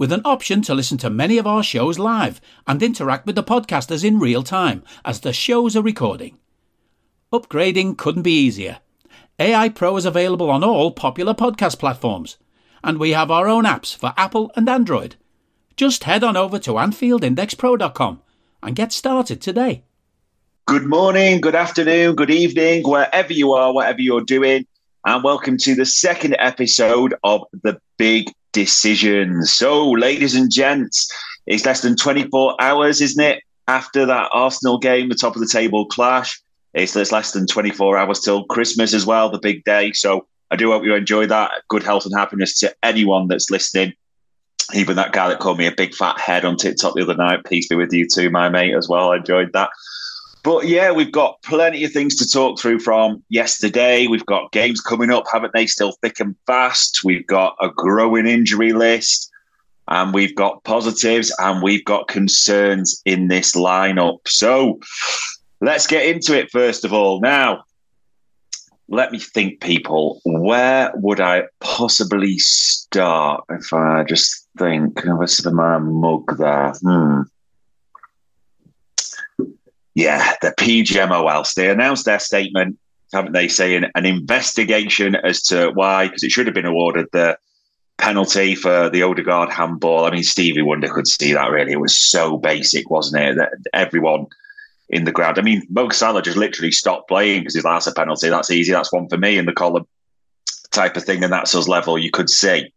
with an option to listen to many of our shows live and interact with the podcasters in real time as the shows are recording. Upgrading couldn't be easier. AI Pro is available on all popular podcast platforms, and we have our own apps for Apple and Android. Just head on over to AnfieldIndexPro.com and get started today. Good morning, good afternoon, good evening, wherever you are, whatever you're doing, and welcome to the second episode of The Big decisions. So, ladies and gents, it's less than 24 hours, isn't it? After that Arsenal game, the top of the table clash. It's less than 24 hours till Christmas as well, the big day. So, I do hope you enjoy that. Good health and happiness to anyone that's listening. Even that guy that called me a big fat head on TikTok the other night. Peace be with you too, my mate, as well. I enjoyed that. But yeah, we've got plenty of things to talk through from yesterday. We've got games coming up, haven't they? Still thick and fast. We've got a growing injury list, and we've got positives and we've got concerns in this lineup. So let's get into it first of all. Now, let me think, people. Where would I possibly start if I just think? The my mug there? Hmm. Yeah, the PGMOL. They announced their statement, haven't they, saying an investigation as to why, because it should have been awarded the penalty for the Odegaard handball. I mean, Stevie Wonder could see that really. It was so basic, wasn't it? That everyone in the ground. I mean, Mo Salah just literally stopped playing because he's like, that's a penalty. That's easy. That's one for me in the column type of thing. And that's us level, you could see.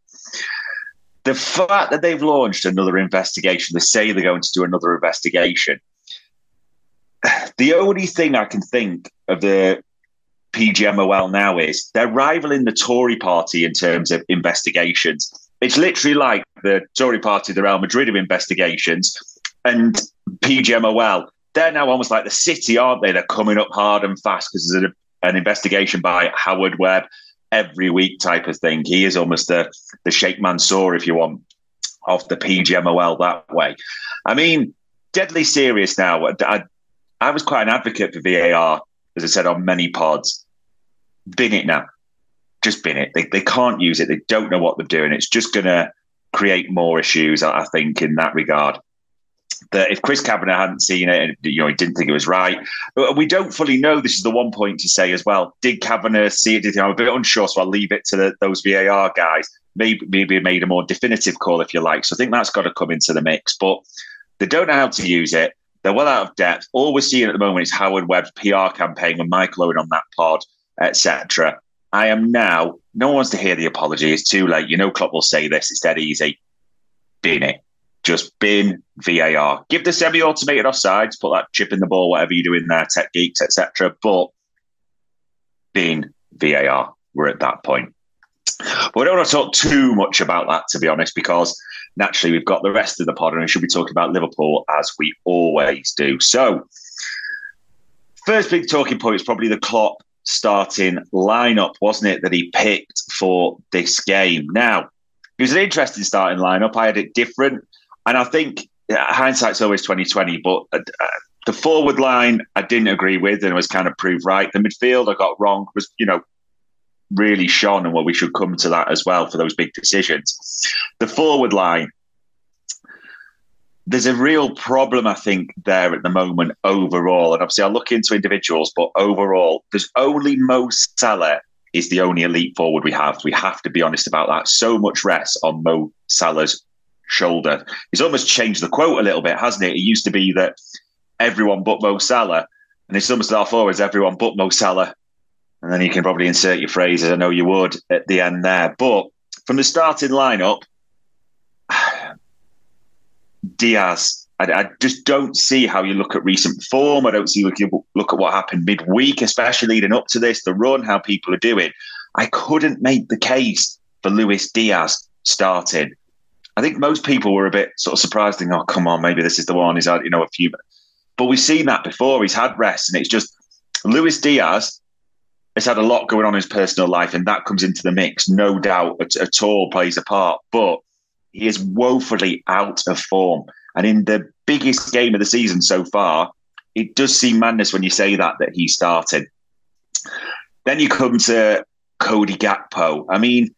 The fact that they've launched another investigation, they say they're going to do another investigation the only thing I can think of the PGMOL now is they're rivaling the Tory party in terms of investigations. It's literally like the Tory party, the Real Madrid of investigations, and PGMOL. They're now almost like the city, aren't they? They're coming up hard and fast because there's a, an investigation by Howard Webb every week type of thing. He is almost the, the Sheikh Mansour, if you want, of the PGMOL that way. I mean, deadly serious now. I, I was quite an advocate for VAR, as I said on many pods. Bin it now. Just bin it. They, they can't use it. They don't know what they're doing. It's just going to create more issues, I think, in that regard. That if Chris Kavanagh hadn't seen it and you know he didn't think it was right, but we don't fully know. This is the one point to say as well. Did Kavanagh see it? Did? I'm a bit unsure, so I'll leave it to the, those VAR guys. Maybe maybe made a more definitive call if you like. So I think that's got to come into the mix. But they don't know how to use it. They're well out of depth. All we're seeing at the moment is Howard Webb's PR campaign with Michael Owen on that pod, etc. I am now, no one wants to hear the apology. It's too late. You know, Klopp will say this. It's dead easy. Bin it. Just bin VAR. Give the semi automated offsides, put that chip in the ball, whatever you do in there, tech geeks, etc. But bin VAR. We're at that point. But we don't want to talk too much about that, to be honest, because naturally we've got the rest of the pod and we should be talking about Liverpool as we always do. So, first big talking point is probably the Klopp starting lineup, wasn't it, that he picked for this game? Now, it was an interesting starting lineup. I had it different. And I think hindsight's always 2020, but uh, uh, the forward line I didn't agree with and it was kind of proved right. The midfield I got wrong was, you know, really shone and what we should come to that as well for those big decisions. The forward line, there's a real problem, I think, there at the moment overall. And obviously, I'll look into individuals, but overall, there's only Mo Salah is the only elite forward we have. We have to be honest about that. So much rest on Mo Salah's shoulder. He's almost changed the quote a little bit, hasn't it? It used to be that everyone but Mo Salah, and it's almost our forwards, everyone but Mo Salah. And then you can probably insert your phrases, I know you would, at the end there. But from the starting lineup, Diaz, I, I, just don't see how you look at recent form. I don't see look, look at what happened midweek, especially leading up to this, the run, how people are doing. I couldn't make the case for Luis Diaz starting. I think most people were a bit sort of surprised, thinking, "Oh, come on, maybe this is the one." He's had, you know, a few, but we've seen that before. He's had rest, and it's just Luis Diaz has had a lot going on in his personal life, and that comes into the mix, no doubt at, at all plays a part. But he is woefully out of form, and in the biggest game of the season so far, it does seem madness when you say that that he started. Then you come to Cody Gakpo. I mean,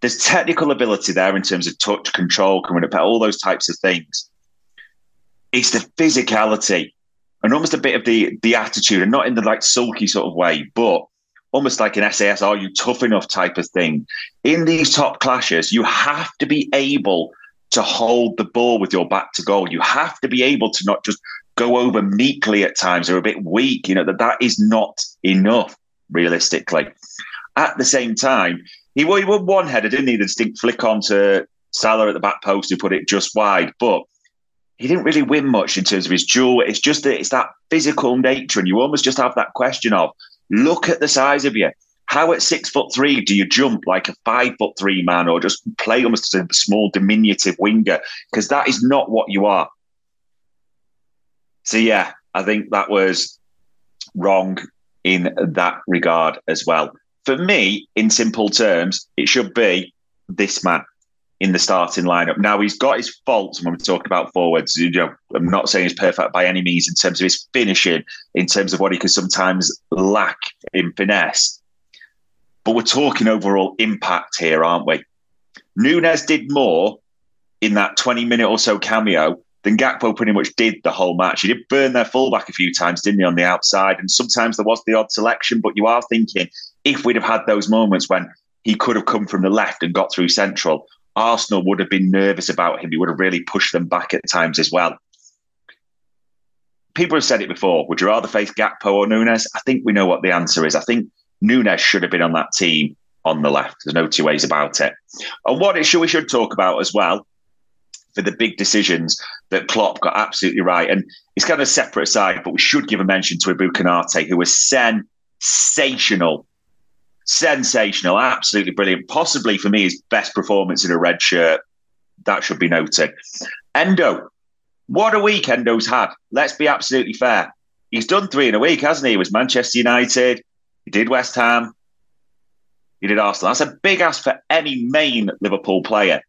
there's technical ability there in terms of touch control, coming up, all those types of things. It's the physicality and almost a bit of the the attitude, and not in the like sulky sort of way, but almost like an SAS, are you tough enough type of thing. In these top clashes, you have to be able to hold the ball with your back to goal. You have to be able to not just go over meekly at times or a bit weak. You know, that that is not enough realistically. At the same time, he, he won one header, didn't he? The distinct flick onto Salah at the back post who put it just wide. But he didn't really win much in terms of his duel. It's just that it's that physical nature, and you almost just have that question of look at the size of you. How at six foot three do you jump like a five foot three man, or just play almost as a small diminutive winger? Because that is not what you are. So yeah, I think that was wrong in that regard as well for me, in simple terms, it should be this man in the starting lineup. Now he's got his faults when we talk about forwards. You know, I'm not saying he's perfect by any means in terms of his finishing, in terms of what he can sometimes lack in finesse. But we're talking overall impact here, aren't we? Nunez did more in that 20 minute or so cameo than Gakpo pretty much did the whole match. He did burn their fullback a few times, didn't he, on the outside? And sometimes there was the odd selection, but you are thinking if we'd have had those moments when he could have come from the left and got through central, Arsenal would have been nervous about him. He would have really pushed them back at times as well. People have said it before. Would you rather face Gakpo or Nunez? I think we know what the answer is. I think Nunez should have been on that team on the left. There's no two ways about it. And what it should, we should talk about as well for the big decisions that Klopp got absolutely right. And it's kind of a separate side, but we should give a mention to Ibou Konate, who was sensational sensational, absolutely brilliant. Possibly for me, his best performance in a red shirt. That should be noted. Endo, what a week Endo's had. Let's be absolutely fair. He's done three in a week, hasn't he? He was Manchester United, he did West Ham, he did Arsenal. That's a big ask for any main Liverpool player.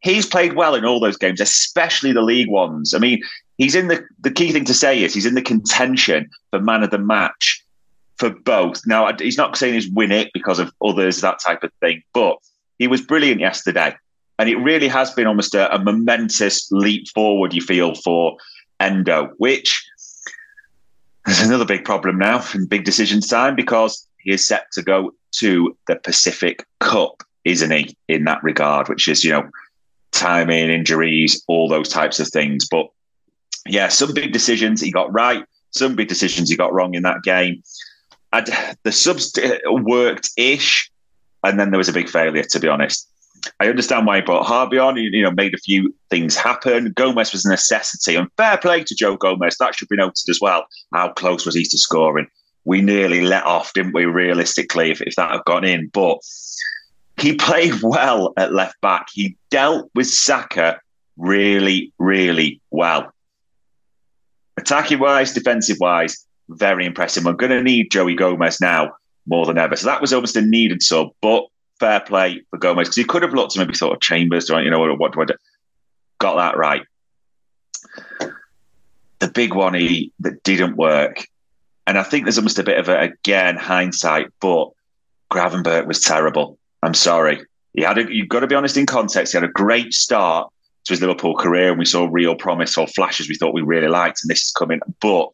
He's played well in all those games, especially the league ones. I mean, he's in the the key thing to say is he's in the contention for man of the match for both. Now, he's not saying he's win it because of others, that type of thing, but he was brilliant yesterday. And it really has been almost a, a momentous leap forward, you feel, for Endo, which is another big problem now in big decision time because he is set to go to the Pacific Cup, isn't he, in that regard, which is, you know, timing, injuries, all those types of things. But yeah, some big decisions he got right, some big decisions he got wrong in that game. I'd, the subs worked ish, and then there was a big failure. To be honest, I understand why he brought Harvey on. You, you know, made a few things happen. Gomez was a necessity, and fair play to Joe Gomez. That should be noted as well. How close was he to scoring? We nearly let off, didn't we? Realistically, if, if that had gone in, but he played well at left back. He dealt with Saka really, really well. Attacking wise, defensive wise, very impressive. We're going to need Joey Gomez now more than ever. So that was almost a needed sub, but fair play for Gomez because he could have looked to maybe sort of Chambers, or you know, what, what do I do? Got that right. The big one he that didn't work, and I think there's almost a bit of a again hindsight, but Gravenberch was terrible. I'm sorry. He had a, you've got to be honest in context. He had a great start to his Liverpool career, and we saw real promise or flashes we thought we really liked, and this is coming, but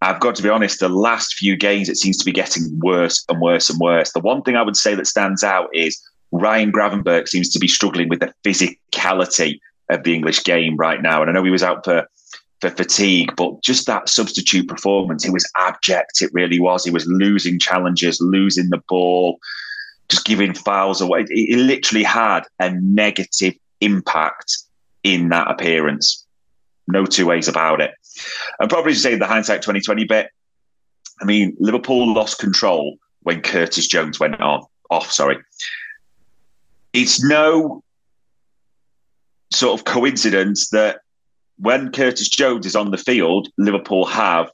I've got to be honest, the last few games, it seems to be getting worse and worse and worse. The one thing I would say that stands out is Ryan Gravenberch seems to be struggling with the physicality of the English game right now. And I know he was out for for fatigue, but just that substitute performance, it was abject. It really was. He was losing challenges, losing the ball, just giving fouls away. It, it literally had a negative impact in that appearance. No two ways about it. And probably to say the hindsight 2020 bit, I mean, Liverpool lost control when Curtis Jones went on off, sorry. It's no sort of coincidence that when Curtis Jones is on the field, Liverpool have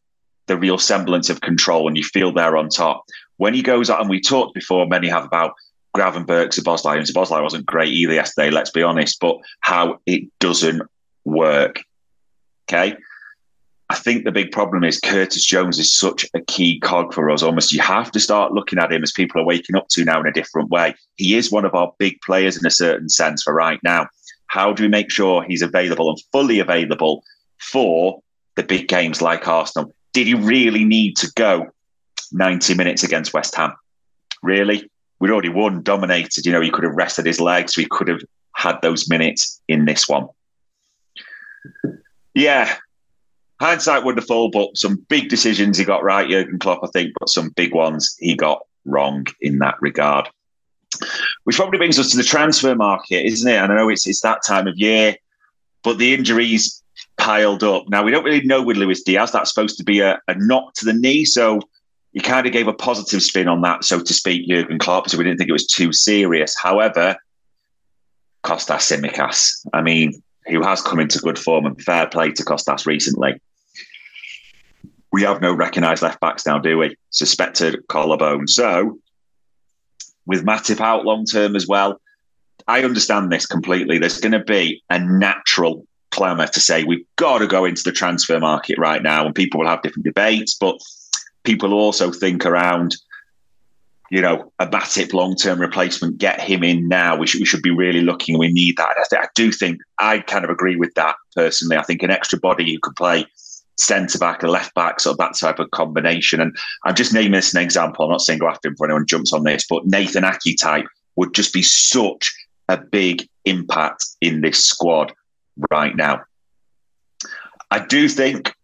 the real semblance of control and you feel they're on top. When he goes out, and we talked before, many have about Gravenberch, Szoboszlai, and Szoboszlai wasn't great either yesterday, let's be honest, but how it doesn't work. Okay. I think the big problem is Curtis Jones is such a key cog for us. Almost you have to start looking at him as people are waking up to now in a different way. He is one of our big players in a certain sense for right now. How do we make sure he's available and fully available for the big games like Arsenal? Did he really need to go 90 minutes against West Ham? Really? We'd already won, dominated. You know, he could have rested his legs. We could have had those minutes in this one. Yeah, hindsight wonderful, but some big decisions he got right, Jurgen Klopp, I think, but some big ones he got wrong in that regard. Which probably brings us to the transfer market, isn't it? And I know it's it's that time of year, but the injuries piled up. Now we don't really know with Luis Diaz. That's supposed to be a, a knock to the knee, so he kind of gave a positive spin on that, so to speak, Jurgen Klopp. So we didn't think it was too serious. However, Kostas Tsimikas, I mean, who has come into good form and fair play to Kostas recently. We have no recognised left backs now, do we? Suspected collarbone. So with Matip out long term as well. I understand this completely. There's going to be a natural clamour to say we've got to go into the transfer market right now, and people will have different debates, but people also think around, you know, a Matip long term replacement, get him in now. We should, we should be really looking. We need that. I, th- I do think I kind of agree with that personally. I think an extra body who could play centre back, and left back, sort of that type of combination. And I'm just naming this an example. I'm not saying go after him for anyone jumps on this, but Nathan Ake type would just be such a big impact in this squad right now. I do think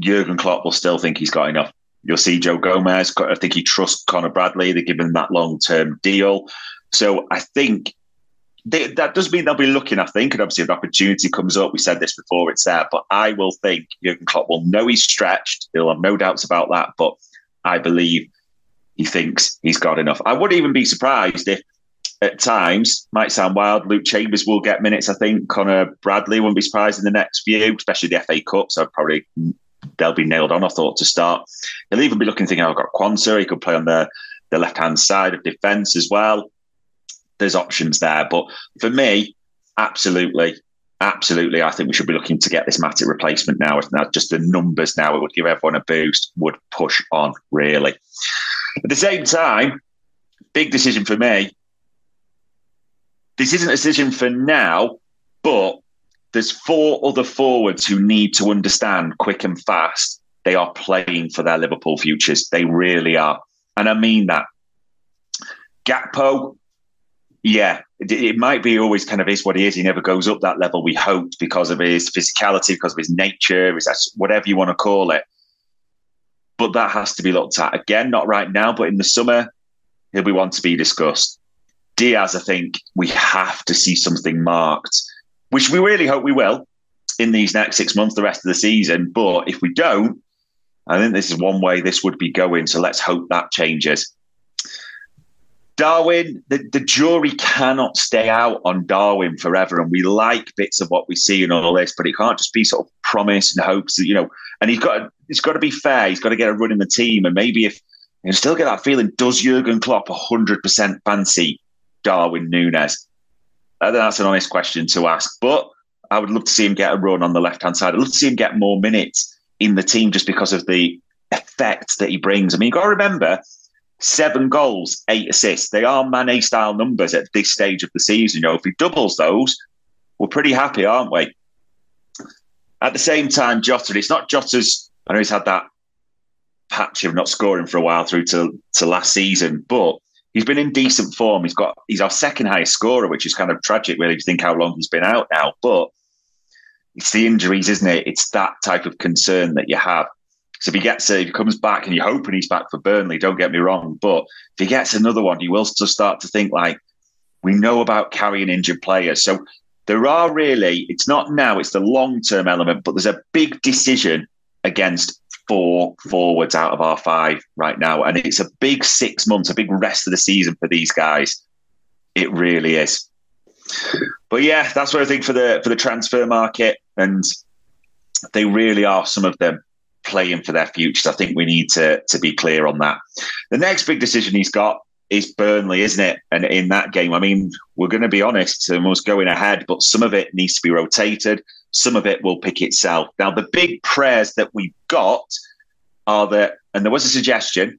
Jurgen Klopp will still think he's got enough. You'll see Joe Gomez. I think he trusts Connor Bradley. They're giving that long term deal. So I think they, that does mean they'll be looking, I think, and obviously if opportunity comes up, we said this before, it's there. But I will think Jurgen Klopp will know he's stretched. He'll have no doubts about that. But I believe he thinks he's got enough. I wouldn't even be surprised if at times, might sound wild, Luke Chambers will get minutes, I think. Connor Bradley won't be surprised in the next few, especially the FA Cup. So probably they'll be nailed on, I thought, to start. He'll even be looking, thinking, oh, I've got Quansah. He could play on the, the left hand side of defence as well there's options there. But for me, absolutely, absolutely, I think we should be looking to get this Matip replacement now. Not just the numbers now, it would give everyone a boost, would push on really. At the same time, big decision for me. This isn't a decision for now, but there's four other forwards who need to understand quick and fast they are playing for their Liverpool futures. They really are. And I mean that. Gakpo, yeah, it, it, might be always kind of is what he is. He never goes up that level we hoped because of his physicality, because of his nature, his whatever you want to call it. But that has to be looked at again, not right now, but in the summer, he'll be one to be discussed. Diaz, I think we have to see something marked, which we really hope we will in these next six months, the rest of the season. But if we don't, I think this is one way this would be going. So let's hope that changes. Darwin, the, the jury cannot stay out on Darwin forever. And we like bits of what we see and all this, but it can't just be sort of promise and hopes you know, and he's got to, he's got to be fair. He's got to get a run in the team. And maybe if you still get that feeling, does Jurgen Klopp 100% fancy Darwin Nunez? That's an honest question to ask. But I would love to see him get a run on the left hand side. I'd love to see him get more minutes in the team just because of the effect that he brings. I mean, you've got to remember, seven goals, eight assists. They are Mane style numbers at this stage of the season. You know, if he doubles those, we're pretty happy, aren't we? At the same time, Jota, it's not Jota's. I know he's had that patch of not scoring for a while through to, to last season, but he's been in decent form. He's got he's our second highest scorer, which is kind of tragic, really, if you think how long he's been out now. But it's the injuries, isn't it? It's that type of concern that you have. So if he gets uh, if he comes back and you're hoping he's back for Burnley, don't get me wrong. But if he gets another one, you will just start to think like we know about carrying injured players. So there are really, it's not now, it's the long term element, but there's a big decision against four forwards out of our five right now. And it's a big six months, a big rest of the season for these guys. It really is. But yeah, that's what I think for the for the transfer market. And they really are some of them playing for their futures. I think we need to to be clear on that. The next big decision he's got is Burnley, isn't it? And in that game, I mean, we're going to be honest, and was going ahead, but some of it needs to be rotated. Some of it will pick itself. Now, the big prayers that we've got are that, and there was a suggestion,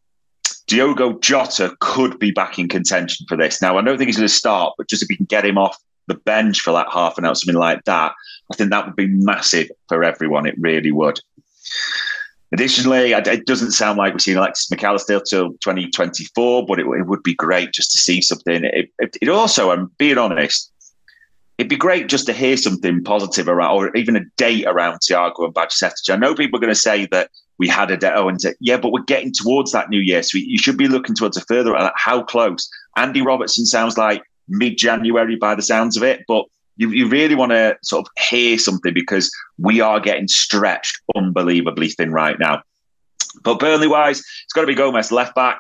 Diogo Jota could be back in contention for this. Now, I don't think he's going to start, but just if we can get him off the bench for that half an hour, something like that, I think that would be massive for everyone. It really would. Additionally, it doesn't sound like we're seeing Alexis Mac Allister till 2024, but it, it, would be great just to see something. It, it, it, also, I'm being honest, it'd be great just to hear something positive around, or even a date around Thiago and Bajcetic. I know people are going to say that we had a date, oh, and say, yeah, but we're getting towards that new year, so you should be looking towards a further. Uh, how close? Andy Robertson sounds like mid-January by the sounds of it, but you, you really want to sort of hear something because we are getting stretched unbelievably thin right now. But Burnley wise, it's got to be Gomez left back.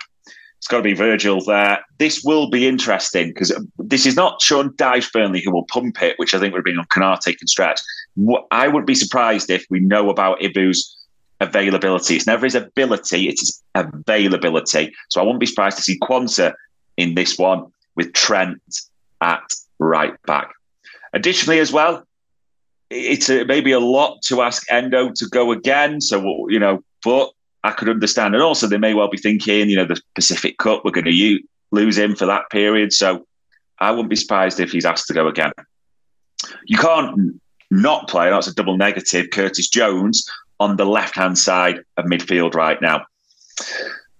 It's got to be Virgil there. This will be interesting because this is not Sean Dyche Burnley who will pump it, which I think would be on Konate can stretch. I would be surprised if we know about Ibou's availability. It's never his ability, it's his availability. So I wouldn't be surprised to see Quansah in this one with Trent at right back. Additionally, as well, it's a, maybe a lot to ask Endo to go again. So, you know, but I could understand. And also, they may well be thinking, you know, the Pacific Cup, we're going to lose him for that period. So I wouldn't be surprised if he's asked to go again. You can't not play, that's a double negative, Curtis Jones on the left hand side of midfield right now.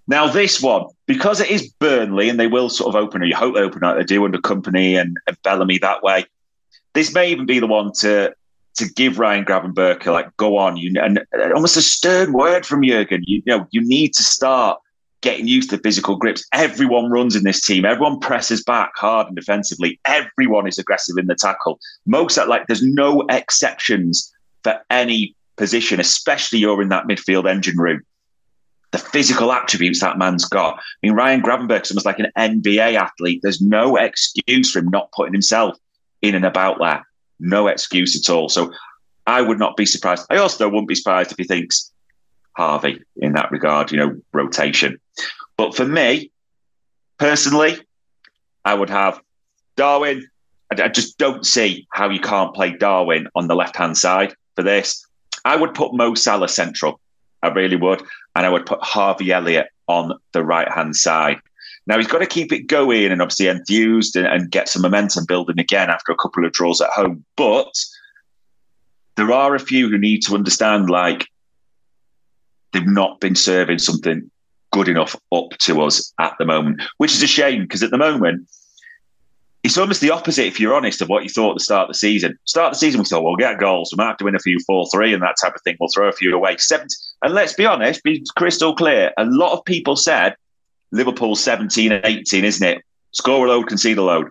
Now, this one, because it is Burnley and they will sort of open, or you hope they open like they do under Kompany and, and Bellamy that way, this may even be the one to to give Ryan Gravenberch like go on you and almost a stern word from Jurgen. You, you know you need to start getting used to physical grips. Everyone runs in this team. Everyone presses back hard and defensively. Everyone is aggressive in the tackle. Most like there's no exceptions for any position, especially you're in that midfield engine room. The physical attributes that man's got. I mean, Ryan Gravenberch's almost like an NBA athlete. There's no excuse for him not putting himself in and about that. No excuse at all. So I would not be surprised. I also wouldn't be surprised if he thinks Harvey in that regard, you know, rotation. But for me, personally, I would have Darwin. I, just don't see how you can't play Darwin on the left hand side for this. I would put Mo Salah central. I really would. And I would put Harvey Elliott on the right hand side. Now he's got to keep it going and obviously enthused and, and get some momentum building again after a couple of draws at home. But there are a few who need to understand like they've not been serving something good enough up to us at the moment, which is a shame because at the moment it's almost the opposite, if you're honest, of what you thought at the start of the season. Start of the season, we thought, we'll get goals. We might have to win a few 4 3 and that type of thing. We'll throw a few away. And let's be honest, be crystal clear. A lot of people said Liverpool 17 and 18, isn't it? Score a load, concede a load.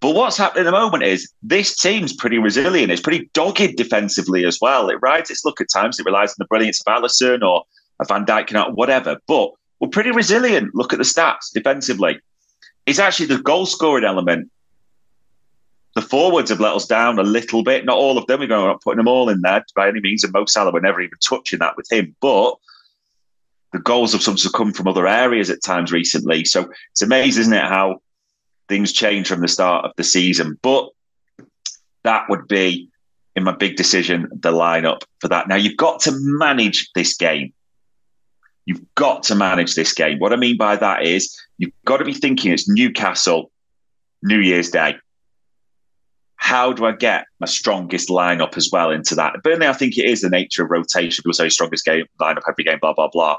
But what's happening at the moment is this team's pretty resilient. It's pretty dogged defensively as well. It rides its luck at times. It relies on the brilliance of Alisson or a Van Dijk, and whatever. But we're pretty resilient. Look at the stats defensively. It's actually the goal scoring element. The forwards have let us down a little bit. Not all of them. We're not putting them all in there by any means. And Mo Salah, we're never even touching that with him. But the goals have sometimes come from other areas at times recently. So it's amazing, isn't it, how things change from the start of the season. But that would be, in my big decision, the lineup for that. Now, you've got to manage this game. You've got to manage this game. What I mean by that is you've got to be thinking it's Newcastle, New Year's Day. How do I get my strongest lineup as well into that? Burnley, I think it is the nature of rotation. People say strongest game lineup every game, blah blah blah.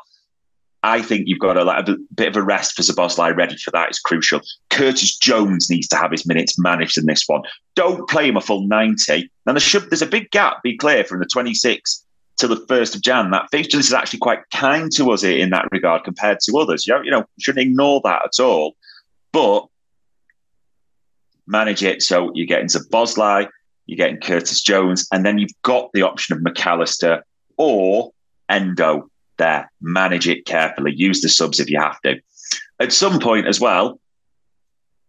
I think you've got a, like, a bit of a rest for Szoboszlai ready for that is crucial. Curtis Jones needs to have his minutes managed in this one. Don't play him a full 90. Now, there should, there's a big gap, be clear, from the 26th to the 1st of Jan. That fixture is actually quite kind to us in that regard compared to others. You know, you know, shouldn't ignore that at all. But manage it so you're getting Szoboszlai, you're getting Curtis Jones, and then you've got the option of Mac Allister or Endo there. Manage it carefully. Use the subs if you have to. At some point as well,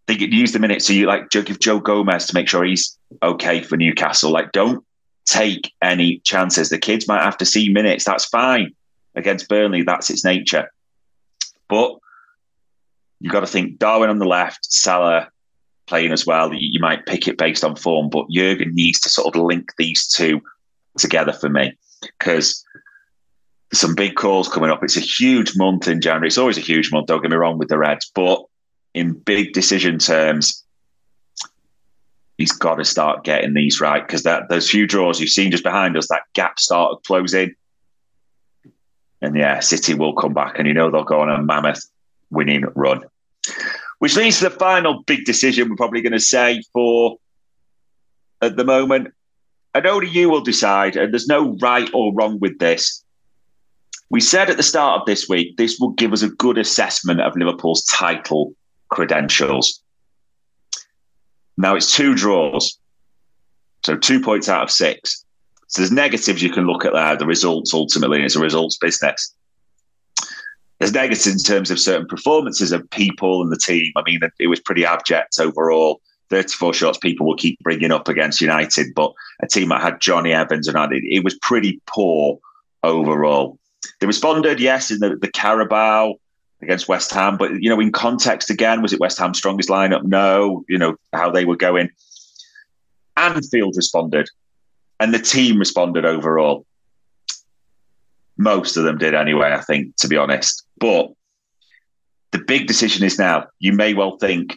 they use the minutes so you like give Joe Gomez to make sure he's okay for Newcastle. Like, don't take any chances. The kids might have to see minutes. That's fine against Burnley. That's its nature. But you've got to think Darwin on the left, Salah playing as well. You might pick it based on form, but Jurgen needs to sort of link these two together for me because some big calls coming up. It's a huge month in January. It's always a huge month, don't get me wrong, with the Reds, but in big decision terms, he's got to start getting these right because that those few draws you've seen just behind us, that gap started closing. And yeah, City will come back, and you know they'll go on a mammoth winning run. Which leads to the final big decision we're probably going to say for at the moment. And only you will decide, and there's no right or wrong with this. We said at the start of this week, this will give us a good assessment of Liverpool's title credentials. Now it's two draws, so two points out of six. So there's negatives you can look at there, the results ultimately, it's a results business. There's negatives in terms of certain performances of people and the team. I mean, it was pretty abject overall. 34 shots people will keep bringing up against United, but a team that had Jonny Evans and it, it was pretty poor overall. They responded, yes, in the, the Carabao against West Ham, but you know, in context again, was it West Ham's strongest lineup? No, you know how they were going. Anfield responded, and the team responded overall. Most of them did anyway, I think, to be honest. But the big decision is now. You may well think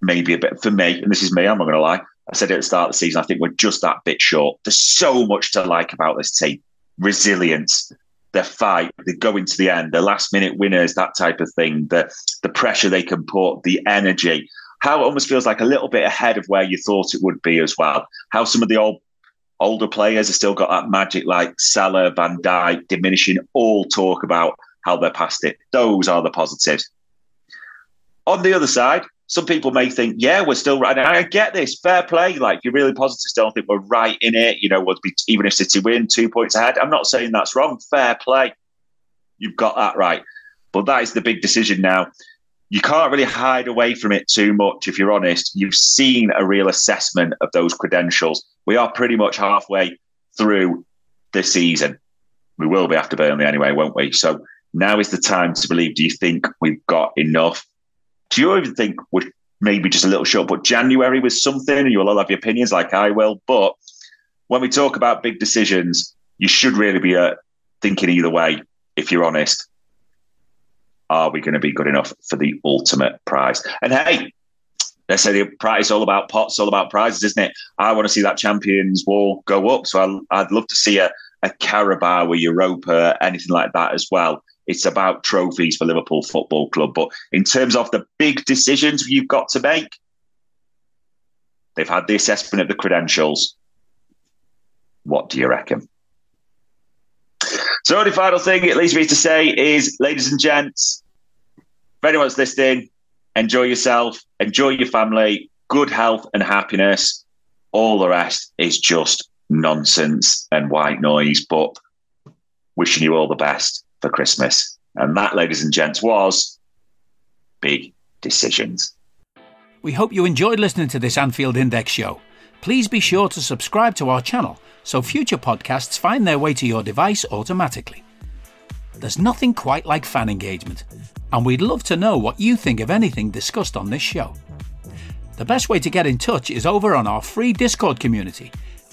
maybe a bit for me, and this is me, I'm not going to lie. I said at the start of the season, I think we're just that bit short. There's so much to like about this team resilience, their fight, they go into the end, the last minute winners, that type of thing, the the pressure they can put, the energy, how it almost feels like a little bit ahead of where you thought it would be as well. How some of the old older players have still got that magic like Salah, Van Dijk, diminishing all talk about how they're past it. Those are the positives. On the other side, some people may think, yeah, we're still right. And I get this, fair play. Like, you're really positive, still I think we're right in it. You know, would be even if City win two points ahead. I'm not saying that's wrong. Fair play. You've got that right. But that is the big decision now. You can't really hide away from it too much if you're honest. You've seen a real assessment of those credentials. We are pretty much halfway through the season. We will be after Burnley anyway, won't we? So now is the time to believe. Do you think we've got enough? Do you even think we're maybe just a little short? But January was something, and you'll all have your opinions, like I will. But when we talk about big decisions, you should really be uh, thinking either way. If you're honest, are we going to be good enough for the ultimate prize? And hey, they say the prize is all about pots, all about prizes, isn't it? I want to see that champions wall go up. So i would love to see a, a Carabao or Europa, anything like that as well. It's about trophies for Liverpool Football Club. But in terms of the big decisions you've got to make, they've had the assessment of the credentials. What do you reckon? So, the final thing it leaves me to say is, ladies and gents, if anyone's listening, enjoy yourself, enjoy your family, good health and happiness. All the rest is just nonsense and white noise. But wishing you all the best for Christmas. And that, ladies and gents, was Big Decisions. We hope you enjoyed listening to this Anfield Index show. Please be sure to subscribe to our channel so future podcasts find their way to your device automatically. There's nothing quite like fan engagement, and we'd love to know what you think of anything discussed on this show. The best way to get in touch is over on our free Discord community